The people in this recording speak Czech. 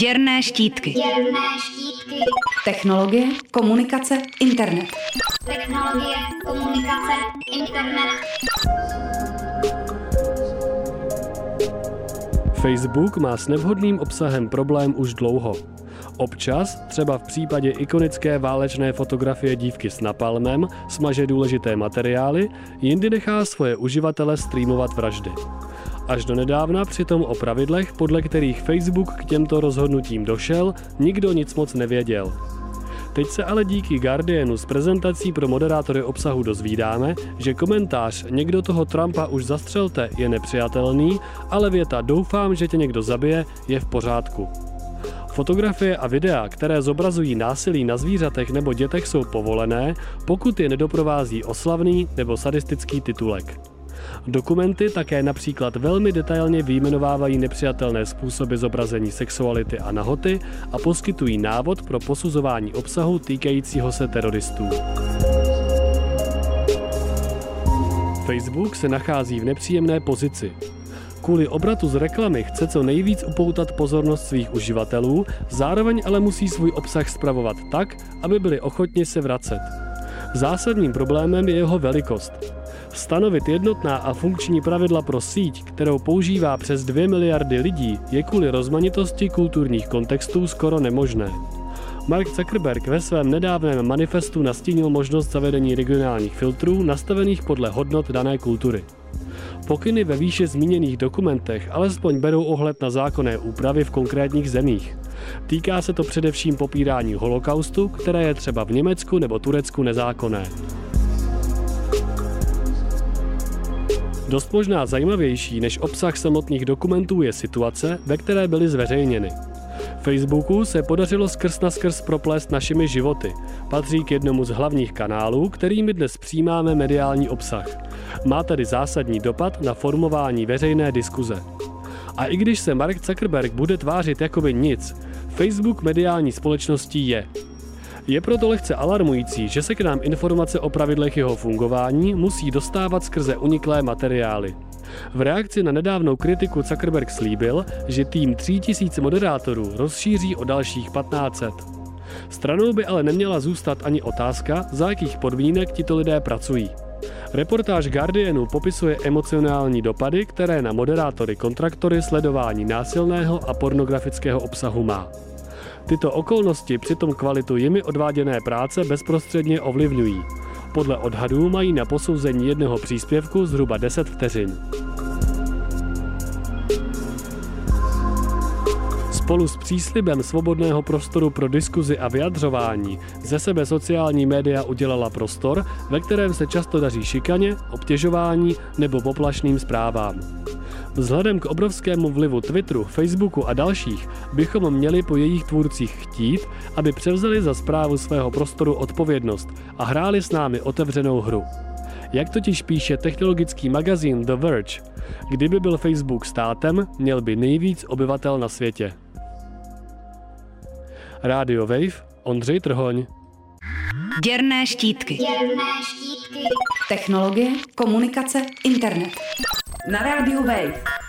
Děrné štítky. Děrné štítky. Technologie, komunikace, internet. Technologie, komunikace, internet. Facebook má s nevhodným obsahem problém už dlouho. Občas, třeba v případě ikonické válečné fotografie dívky s napalmem, smaže důležité materiály, jindy nechá svoje uživatele streamovat vraždy. Až do nedávna přitom o pravidlech, podle kterých Facebook k těmto rozhodnutím došel, nikdo nic moc nevěděl. Teď se ale díky Guardianu z prezentací pro moderátory obsahu dozvídáme, že komentář někdo toho Trumpa už zastřelte je nepřijatelný, ale věta doufám, že tě někdo zabije je v pořádku. Fotografie a videa, které zobrazují násilí na zvířatech nebo dětech, jsou povolené, pokud je nedoprovází oslavný nebo sadistický titulek. Dokumenty také například velmi detailně vyjmenovávají nepřijatelné způsoby zobrazení sexuality a nahoty a poskytují návod pro posuzování obsahu týkajícího se teroristů. Facebook se nachází v nepříjemné pozici. Kvůli obratu z reklamy chce co nejvíc upoutat pozornost svých uživatelů, zároveň ale musí svůj obsah spravovat tak, aby byli ochotni se vracet. Zásadním problémem je jeho velikost. Stanovit jednotná a funkční pravidla pro síť, kterou používá přes 2 miliardy lidí, je kvůli rozmanitosti kulturních kontextů skoro nemožné. Mark Zuckerberg ve svém nedávném manifestu nastínil možnost zavedení regionálních filtrů nastavených podle hodnot dané kultury. Pokyny ve výše zmíněných dokumentech alespoň berou ohled na zákonné úpravy v konkrétních zemích. Týká se to především popírání holokaustu, které je třeba v Německu nebo Turecku nezákonné. Dost možná zajímavější než obsah samotných dokumentů je situace, ve které byly zveřejněny. Facebooku se podařilo skrz na skrz proplést našimi životy. Patří k jednomu z hlavních kanálů, kterými dnes přijímáme mediální obsah. Má tedy zásadní dopad na formování veřejné diskuze. A i když se Mark Zuckerberg bude tvářit jako by nic, Facebook mediální společností je. Je proto lehce alarmující, že se k nám informace o pravidlech jeho fungování musí dostávat skrze uniklé materiály. V reakci na nedávnou kritiku Zuckerberg slíbil, že tým 3000 moderátorů rozšíří o dalších 1500. Stranou by ale neměla zůstat ani otázka, za jakých podmínek tito lidé pracují. Reportáž Guardianu popisuje emocionální dopady, které na moderátory kontraktory sledování násilného a pornografického obsahu má. Tyto okolnosti přitom kvalitu jimi odváděné práce bezprostředně ovlivňují. Podle odhadů mají na posouzení jednoho příspěvku zhruba 10 vteřin. Spolu s příslibem svobodného prostoru pro diskuzi a vyjadřování ze sebe sociální média udělala prostor, ve kterém se často daří šikaně, obtěžování nebo poplašným zprávám. Vzhledem k obrovskému vlivu Twitteru, Facebooku a dalších bychom měli po jejich tvůrcích chtít, aby převzali za zprávu svého prostoru odpovědnost a hráli s námi otevřenou hru. Jak totiž píše technologický magazín The Verge, kdyby byl Facebook státem, měl by nejvíc obyvatel na světě. Radio Wave, Ondřej Trhoň. Děrné štítky. Děrné štítky. Technologie, komunikace, internet. Na rádiu Wave.